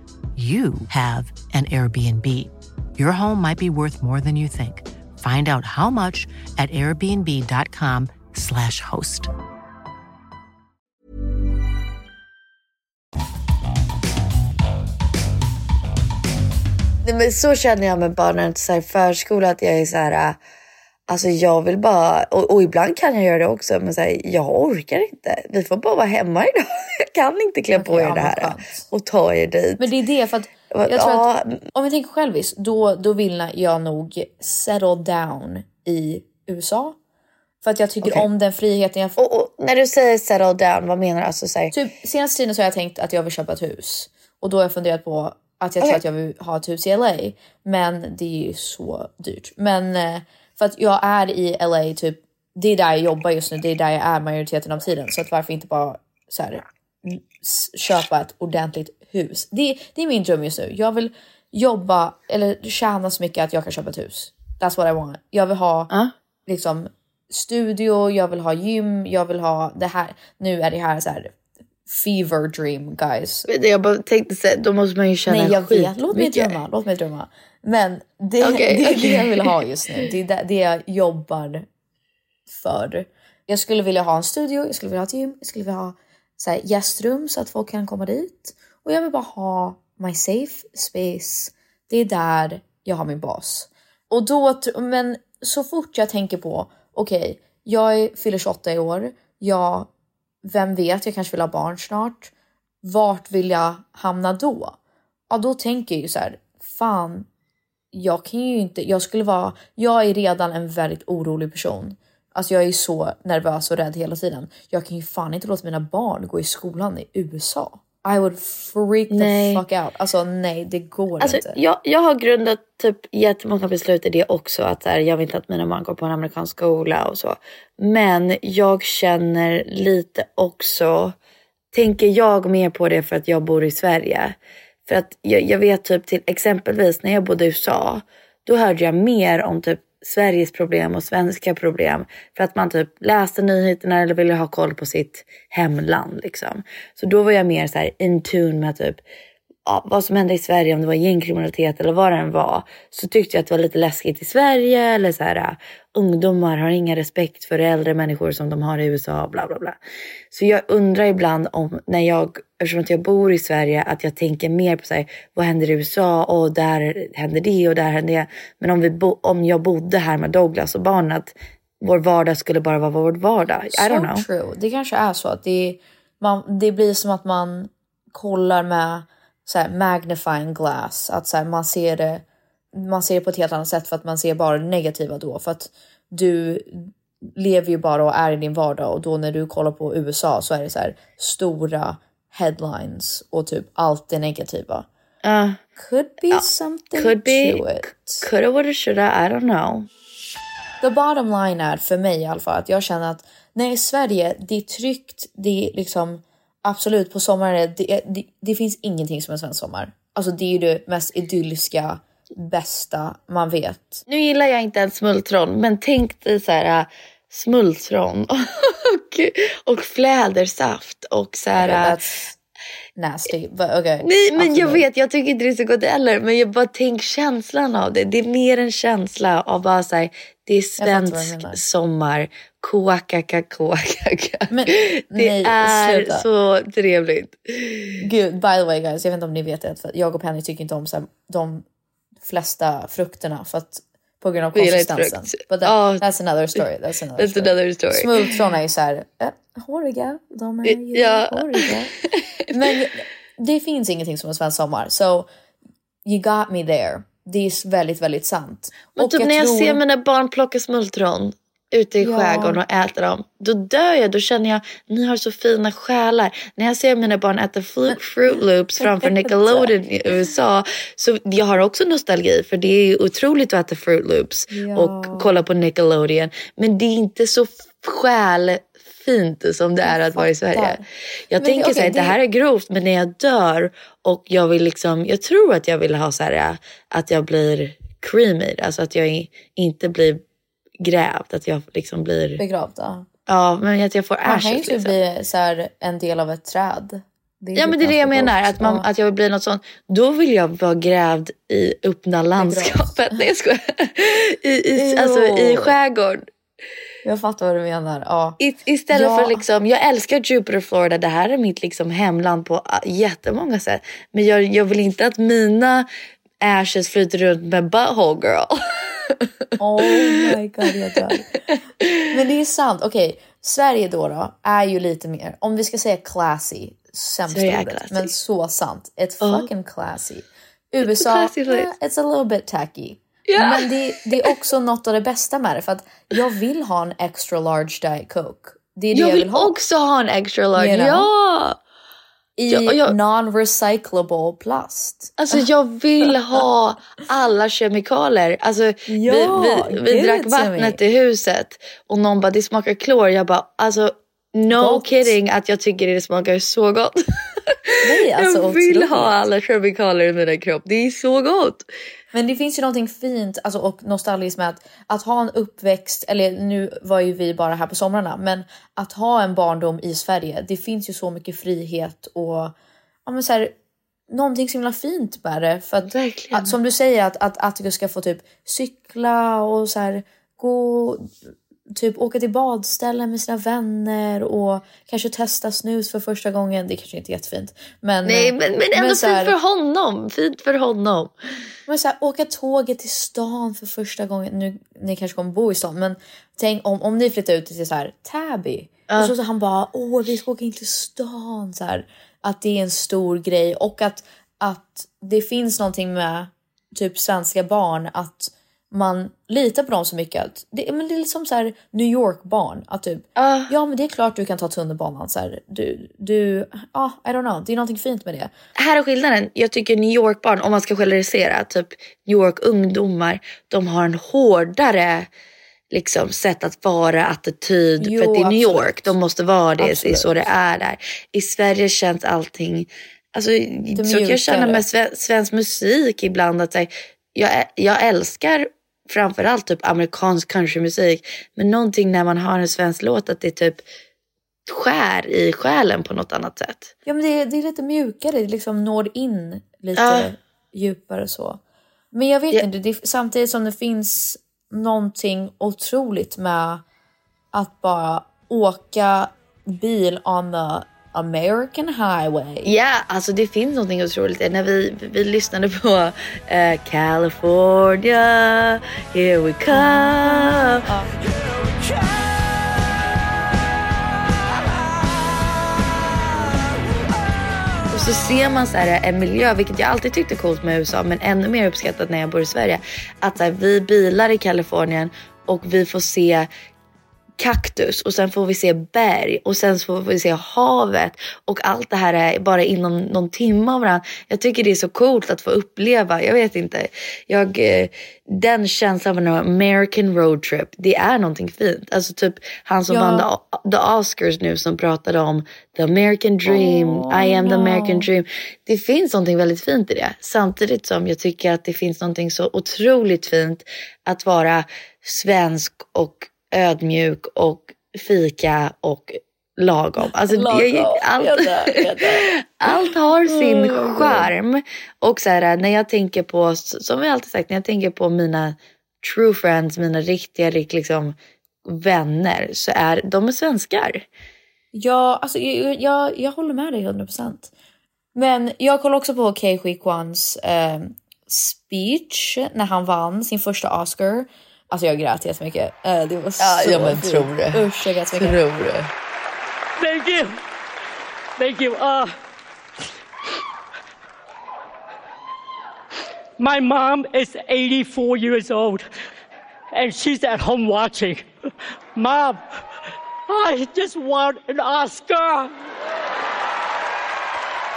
you have an Airbnb. Your home might be worth more than you think. Find out how much at airbnb.com/slash host. Nej, men så känner jag med barnen så här, förskola att jag är så här. Äh, Alltså jag vill bara, och, och ibland kan jag göra det också, men så här, jag orkar inte. Vi får bara vara hemma idag. Jag kan inte klä på er ja, det här och ta er dit. Men det är det för att jag tror Ja, att om jag tänker själviskt då, då vill jag nog settle down i USA. För att jag tycker Okej. om den friheten jag får. och, och, när du säger settle down, vad menar du? Alltså, så här, Typ, senaste tiden så har jag tänkt att jag vill köpa ett hus. Och då har jag funderat på att jag tror Okej. att jag vill ha ett hus i LA. Men det är ju så dyrt. Men eh, för att jag är i LA typ, det är där jag jobbar just nu. Det är där jag är majoriteten av tiden. Så att varför inte bara så här, köpa ett ordentligt hus. Det, det är min dröm just nu. Jag vill jobba eller tjäna så mycket att jag kan köpa ett hus. That's what I want. Jag vill ha liksom studio, jag vill ha gym, jag vill ha det här. Nu är det här så här fever dream guys. jag bara tänkte säga, då måste man ju känna Nej jag vet, låt mig drömma, låt mig drömma. Men det, Okej, det är okej. det jag vill ha just nu. Det är det, det jag jobbar för. Jag skulle vilja ha en studio, jag skulle vilja ha ett gym, jag skulle vilja ha så här, gästrum så att folk kan komma dit. Och jag vill bara ha my safe space. Det är där jag har min bas. Och då, men så fort jag tänker på, okej, jag är- fyller 28 i år, jag, vem vet, jag kanske vill ha barn snart. Vart vill jag hamna då? Ja, då tänker jag ju så här, fan, jag kan ju inte, jag skulle vara, jag är redan en väldigt orolig person. Alltså jag är så nervös och rädd hela tiden. Jag kan ju fan inte låta mina barn gå i skolan i USA. I would freak the Nej. fuck out. Alltså nej, det går Alltså, inte. jag, jag har grundat typ jättemånga beslut i det också. Att här, jag vill inte att mina barn går på en amerikansk skola och så. Men jag känner lite också, tänker jag mer på det för att jag bor i Sverige. För att jag, jag vet typ till exempelvis när jag bodde i USA. Då hörde jag mer om typ Sveriges problem och svenska problem. För att man typ läste nyheterna eller ville ha koll på sitt hemland liksom. Så då var jag mer så här in tune med typ ja, vad som hände i Sverige, om det var gängkriminalitet eller vad det än var, så tyckte jag att det var lite läskigt i Sverige. Eller så här, äh, ungdomar har ingen respekt för äldre människor som de har i USA, bla bla bla. Så jag undrar ibland om, när jag, eftersom att jag bor i Sverige, att jag tänker mer på så här, vad händer i USA och där händer det och där händer det. Men om, vi bo, om jag bodde här med Douglas och barnen, att vår vardag skulle bara vara vår vardag. I don't know. So true. Det kanske är så att det, man, det blir som att man kollar med så här, magnifying glass. Att så här, man, ser det, man ser det på ett helt annat sätt för att man ser bara det negativa då. För att du lever ju bara och är i din vardag och då när du kollar på USA så är det så här stora headlines och typ allt det negativa. Uh, Could be something could be, to it. coulda, woulda, shoulda, I don't know. The bottom line är för mig i alla fall att jag känner att nej, Sverige, det är tryggt, det är liksom absolut på sommaren, är det, det, det finns ingenting som en svensk sommar. Alltså det är ju det mest idylliska, bästa man vet. Nu gillar jag inte en smultron, men tänk dig så här äh, smultron och, och flädersaft och så här. äh, nasty, but okay. Nej, men jag vet, jag tycker inte det är så gott heller. Men jag bara tänk känslan av det. Det är mer en känsla av bara så här, det är svensk sommar. Kåkaka, kåkaka. Men, Det nej, är sluta. så trevligt. Gud, by the way guys, jag vet inte om ni vet det, för jag och Penny tycker inte om så här, de flesta frukterna för att på grund av konsistensen. But that, Ja. that's another story. That's another That's story. another story. Smultron är ju såhär, äh, håriga, de är ju Ja. håriga. Men det finns ingenting som en svensk sommar. So you got me there. Det är väldigt, väldigt sant. Men typ när jag ser mina barn plocka smultron ute i Ja. skärgården och äta dem. Då dör jag. Då känner jag, ni har så fina själar. När jag ser mina barn äta fru- Fruit Loops framför Nickelodeon i USA. Så jag har också nostalgi. För det är ju otroligt att äta Fruit Loops Ja. och kolla på Nickelodeon. Men det är inte så själfint som det är att vara i Sverige. Jag Men tänker okej, så här, det... det- här är grovt. Men när jag dör och jag vill liksom, jag tror att jag vill ha så här att jag blir cremated. Alltså att jag inte blir grävd. Att jag liksom blir, Begravda. ja men att jag får Man kan ju ashes liksom. bli så här, en del av ett träd. Det Ja men det är det jag menar, att, man, att jag vill bli något sånt. Då vill jag vara grävd i öppna landskapet. Nej jag skojar. I, i, alltså i skärgården. Jag fattar vad du menar. Ja. I, istället Ja. för liksom, jag älskar Jupiter, Florida. Det här är mitt liksom hemland på ah, jättemånga sätt. Men jag, jag vill inte att mina ashes flyter runt med butthole girl. Oh my god, jag dör. Men det är sant. Okej, Sverige då, då är ju lite mer, om vi ska säga classy, sämst ordet, men så sant. It's fucking classy. USA, classy place. eh, it's a little bit tacky. Ja. Men det, det är också något av det bästa med det, för att jag vill ha en extra large diet coke. Det är det Jag jag vill vill ha. också ha en extra large. You know? Ja! I Ja, jag- non-recyclable plast. Alltså jag vill ha alla kemikalier. Alltså, Ja, vi vi, vi drack vattnet i huset och någon bara det smakar klor. Jag bara alltså no Gott. kidding att jag tycker det smakar så gott. Nej, alltså jag vill otroligt. ha alla kemikalier i min kropp. Det är så gott. Men det finns ju någonting fint alltså, och nostalgiskt med att, att ha en uppväxt, eller nu var ju vi bara här på somrarna, men att ha en barndom i Sverige. Det finns ju så mycket frihet och ja, men så här, någonting så himla fint med det. För att, att, som du säger, att, att Atticus ska få typ cykla och så här, gå typ åka till badställen med sina vänner och kanske testa snus för första gången. Det kanske inte är jättefint. Men, Nej men, men ändå så här- fint för honom. Fint för honom. men så här, åka tåget till stan för första gången. Nu, ni kanske kommer bo i stan, men tänk om, om ni flyttar ut till så här, Täby. Och så, så han bara, åh vi ska åka in till stan. Så här, att det är en stor grej och att, att det finns någonting med typ svenska barn att man litar på dem så mycket. Att det, men det är liksom så här New York barn. Att typ, Ja. ja men det är klart du kan ta tunnelbanan. Så här, du, du, ja I don't know. Det är någonting fint med det. Här är skillnaden. Jag tycker New York-barn, om man ska generalisera, typ New York-ungdomar, de har en hårdare liksom, sätt att vara, attityd. Jo, för att det är New absolut. York, de måste vara det, det är Absolut. så det är där. I Sverige känns allting, alltså, så kan jag känna med sve- svensk musik ibland. att här, jag, jag älskar framförallt typ amerikansk countrymusik, men någonting när man har en svensk låt att det typ skär i själen på något annat sätt. Ja men det, är- det är lite mjukare, det liksom når in lite Ja. djupare så. Men jag vet Ja. inte, det, samtidigt som det finns någonting otroligt med att bara åka bil on the American highway. Ja, alltså det finns någonting otroligt. När vi, vi lyssnade på eh, California, here we come. Och så ser man så här en miljö, vilket jag alltid tyckte coolt med USA, men ännu mer uppskattat när jag bor i Sverige. Att så här, vi bilar i Kalifornien och vi får se kaktus och sen får vi se berg och sen får vi se havet och allt det här är bara inom någon timme av varandra. Jag tycker det är så coolt att få uppleva. Jag vet inte. Jag, eh, den känslan av en American road trip, det är någonting fint. Alltså typ han som Ja. vann the, the Oscars nu som pratade om the American dream, Oh, I am the no. American dream. Det finns någonting väldigt fint i det. Samtidigt som jag tycker att det finns någonting så otroligt fint att vara svensk och ödmjuk och fika och lagom. Alltså, Lagom. Jag, allt, Jag dör, jag dör. allt har sin dör. charm. Och så här, när jag tänker på, som jag alltid sagt, när jag tänker på mina true friends, mina riktiga rikt- liksom, vänner, så är de är svenskar. Ja, alltså, jag, jag, jag håller med dig 100%. Men jag kollar också på Kei Kwans eh, speech när han vann sin första Oscar. Alltså jag grät jättemycket. Eh, det var så ja, men fint. tror det. Usch, jag grät så mycket. Tror du? Thank you. Thank you. Uh, my mom is 84 years old and she's at home watching. Mom, I just won an Oscar.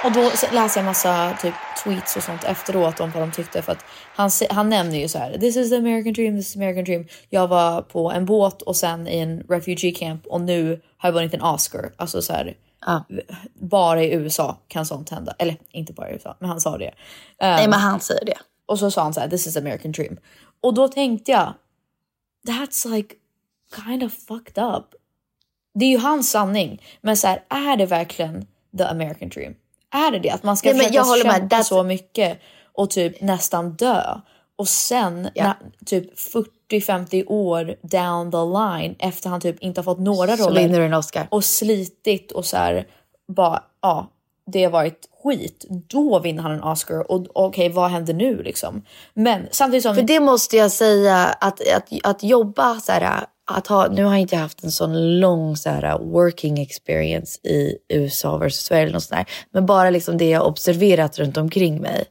Och då läser jag massa typ tweets och sånt efteråt om vad de tyckte för att han, han nämner ju så här this is the American dream, this is the American dream. Jag var på en båt och sen i en refugee camp och nu har jag vunnit en Oscar. Alltså så här, Ja. bara i USA kan sånt hända. Eller inte bara i USA, men han sa det. Um, Nej, men han säger det. och så sa han så här, this is American dream. Och då tänkte jag, that's like kind of fucked up. Det är ju hans sanning, men så här, är det verkligen the American dream? Är det det? Att man ska Nej, försöka jag med. kämpa That's- så mycket och typ nästan dö. Och sen Ja. när, typ 40-50 år down the line efter han typ inte har fått några Så roller en Oscar. och slitit och så här bara ja, det har varit skit. Då vinner han en Oscar och okej, vad händer nu liksom? Men samtidigt som För det måste jag säga att, att, att jobba så här, att ha, nu har jag inte haft en sån lång så här, uh, working experience i USA versus Sverige eller något sånt där. Men bara liksom det jag observerat runt omkring mig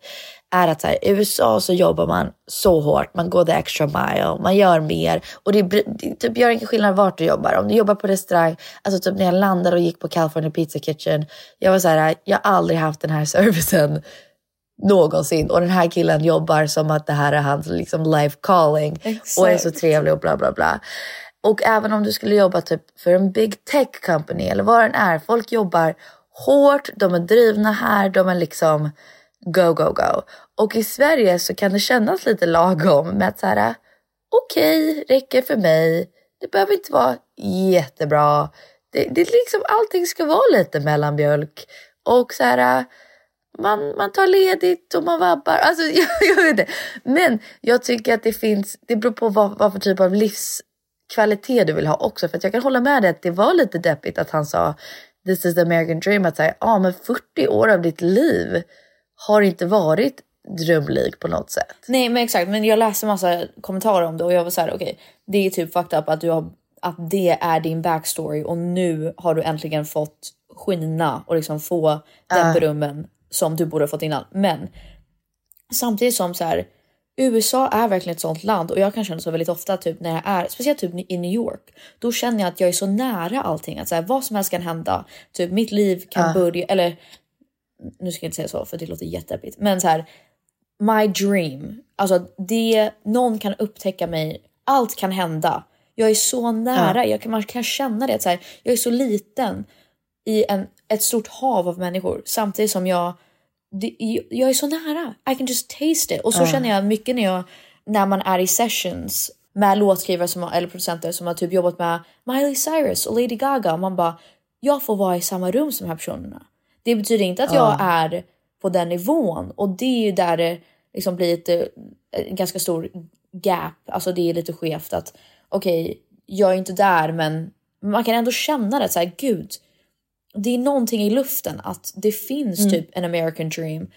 är att så här, i USA så jobbar man så hårt, man går the extra mile, man gör mer och det, det typ gör ingen skillnad vart du jobbar. Om du jobbar på restaurang, alltså typ när jag landade och gick på California Pizza Kitchen, jag var så här, uh, jag har aldrig haft den här servicen någonsin och den här killen jobbar som att det här är hans liksom life calling och är så Exakt. trevlig och bla bla bla. Och även om du skulle jobba typ för en big tech company eller vad den är, folk jobbar hårt, de är drivna här, de är liksom go go go. Och i Sverige så kan det kännas lite lagom med att så här, okej, räcker för mig. Det behöver inte vara jättebra. Det, det liksom allting ska vara lite mellanmjölk och så här man, man tar ledigt och man vabbar. Alltså, jag, jag vet inte. Men jag tycker att det finns, det beror på vad, vad för typ av livskvalitet du vill ha också. För att jag kan hålla med dig att det var lite deppigt att han sa this is the American dream. Att säga, ja men 40 år av ditt liv har inte varit drömlik på något sätt. Nej men exakt, men jag läste massa kommentarer om det och jag var så här: okej, det är typ fucked up att du har att det är din backstory och nu har du äntligen fått skina och liksom få den Ah. berömmen som du borde ha fått innan. Men samtidigt som så här, USA är verkligen ett sånt land och jag kan känna så väldigt ofta typ när jag är, speciellt typ i New York, då känner jag att jag är så nära allting. Att så här, vad som helst kan hända. Typ mitt liv kan Ah. börja, eller nu ska jag inte säga så för det låter jättedeppigt, men så här, my dream. Alltså det, någon kan upptäcka mig, allt kan hända. Jag är så nära, jag kan, man kan känna det. att Så här, jag är så liten i en, ett stort hav av människor samtidigt som jag, det, jag är så nära. I can just taste it. Och så Ja. känner jag mycket när, jag, när man är i sessions med låtskrivare som eller producenter som har typ jobbat med Miley Cyrus och Lady Gaga och man bara, jag får vara i samma rum som de här personerna. Det betyder inte att jag Ja. är på den nivån och det är ju där det liksom blir lite, en ganska stor gap, alltså det är lite skevt att okej, jag är inte där men man kan ändå känna det så här, gud, det är någonting i luften att det finns Mm. typ en American dream.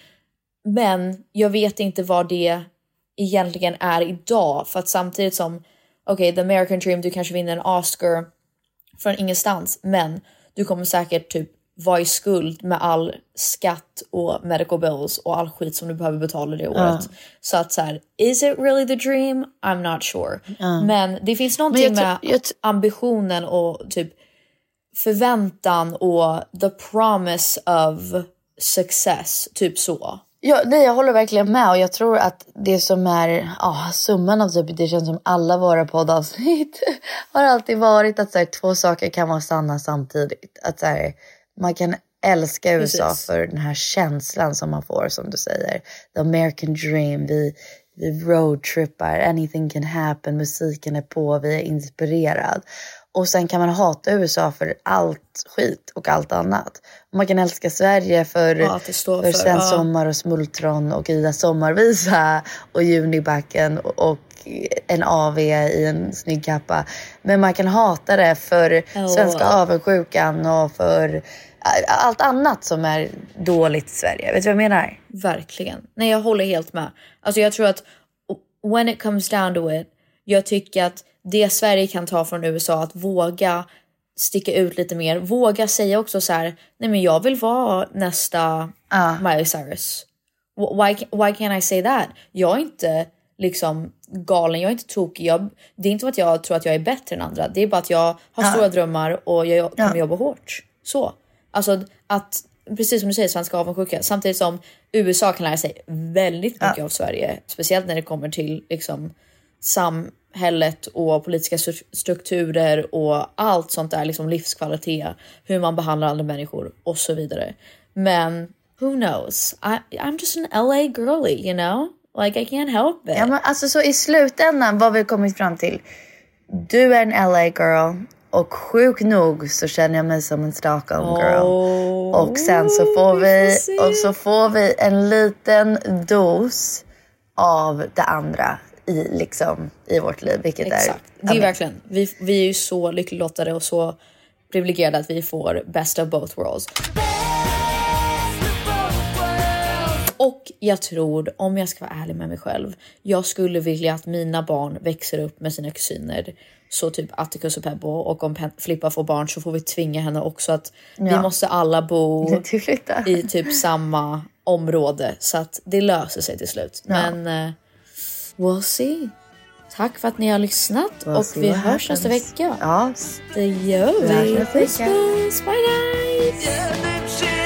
Men jag vet inte vad det egentligen är idag för att samtidigt som okej, the American dream, du kanske vinner en Oscar från ingenstans, men du kommer säkert typ vara i skuld med all skatt och medical bills och all skit som du behöver betala det året. Så att så här, is it really the dream? I'm not sure. Ja. Men det finns någonting med ambitionen och typ förväntan och the promise of success, typ så. Ja, nej, jag håller verkligen med och jag tror att det som är ja, summan av typ, det känns som alla våra poddavsnitt har alltid varit att så här, två saker kan vara sanna samtidigt. Att så här, man kan älska USA Precis. för den här känslan som man får som du säger. The American dream, vi, vi roadtrippar, anything can happen, musiken är på, vi är inspirerad. Och sen kan man hata USA för allt skit och allt annat. Och man kan älska Sverige för, Ja, för för, Sen ja. Sommar och Smultron och Ida Sommarvisa och Junibacken och, och en AV i en snygg kappa. Men man kan hata det för Ja. svenska avundsjukan och för allt annat som är dåligt i Sverige. Vet du vad jag menar? Verkligen. Nej, jag håller helt med. Alltså jag tror att when it comes down to it, jag tycker att det Sverige kan ta från USA, att våga sticka ut lite mer, våga säga också så här, nej men jag vill vara nästa Miley Cyrus. Wh- Why, why can't I say that? Jag är inte liksom galen, jag är inte tokig. Jag, det är inte för att jag tror att jag är bättre än andra. Det är bara att jag har Ja. stora drömmar och jag kommer Ja. jobba hårt. Så. Alltså att, precis som du säger, svenska avundsjuka. Samtidigt som USA kan lära sig väldigt mycket av Sverige. Speciellt när det kommer till liksom samhället och politiska stru- strukturer och allt sånt där, liksom livskvalitet, hur man behandlar andra människor och så vidare. Men who knows? I, I'm just an LA girly, you know? Like I can't help it. Ja, men alltså så i slutändan, vad vi har kommit fram till. Du är en LA girl Och sjukt nog så känner jag mig som en Stockholm girl. Oh, och sen så får vi, och så får vi en liten dos av det andra i, liksom, i vårt liv. Vilket Exakt. är... Det är verkligen, vi, vi är ju så lyckligt lottade och så privilegierade att vi får best of both worlds. Och jag tror, om jag ska vara ärlig med mig själv, jag skulle vilja att mina barn växer upp med sina kusiner. Så typ Atticus och Pebbo och om Filippa får barn så får vi tvinga henne också att vi Ja. måste alla bo i typ samma område så att det löser sig till slut. Ja. Men eh, we'll see. Tack för att ni har lyssnat We'll och vi hörs nästa vecka. Ja, Det gör Vi Puss puss, bye guys!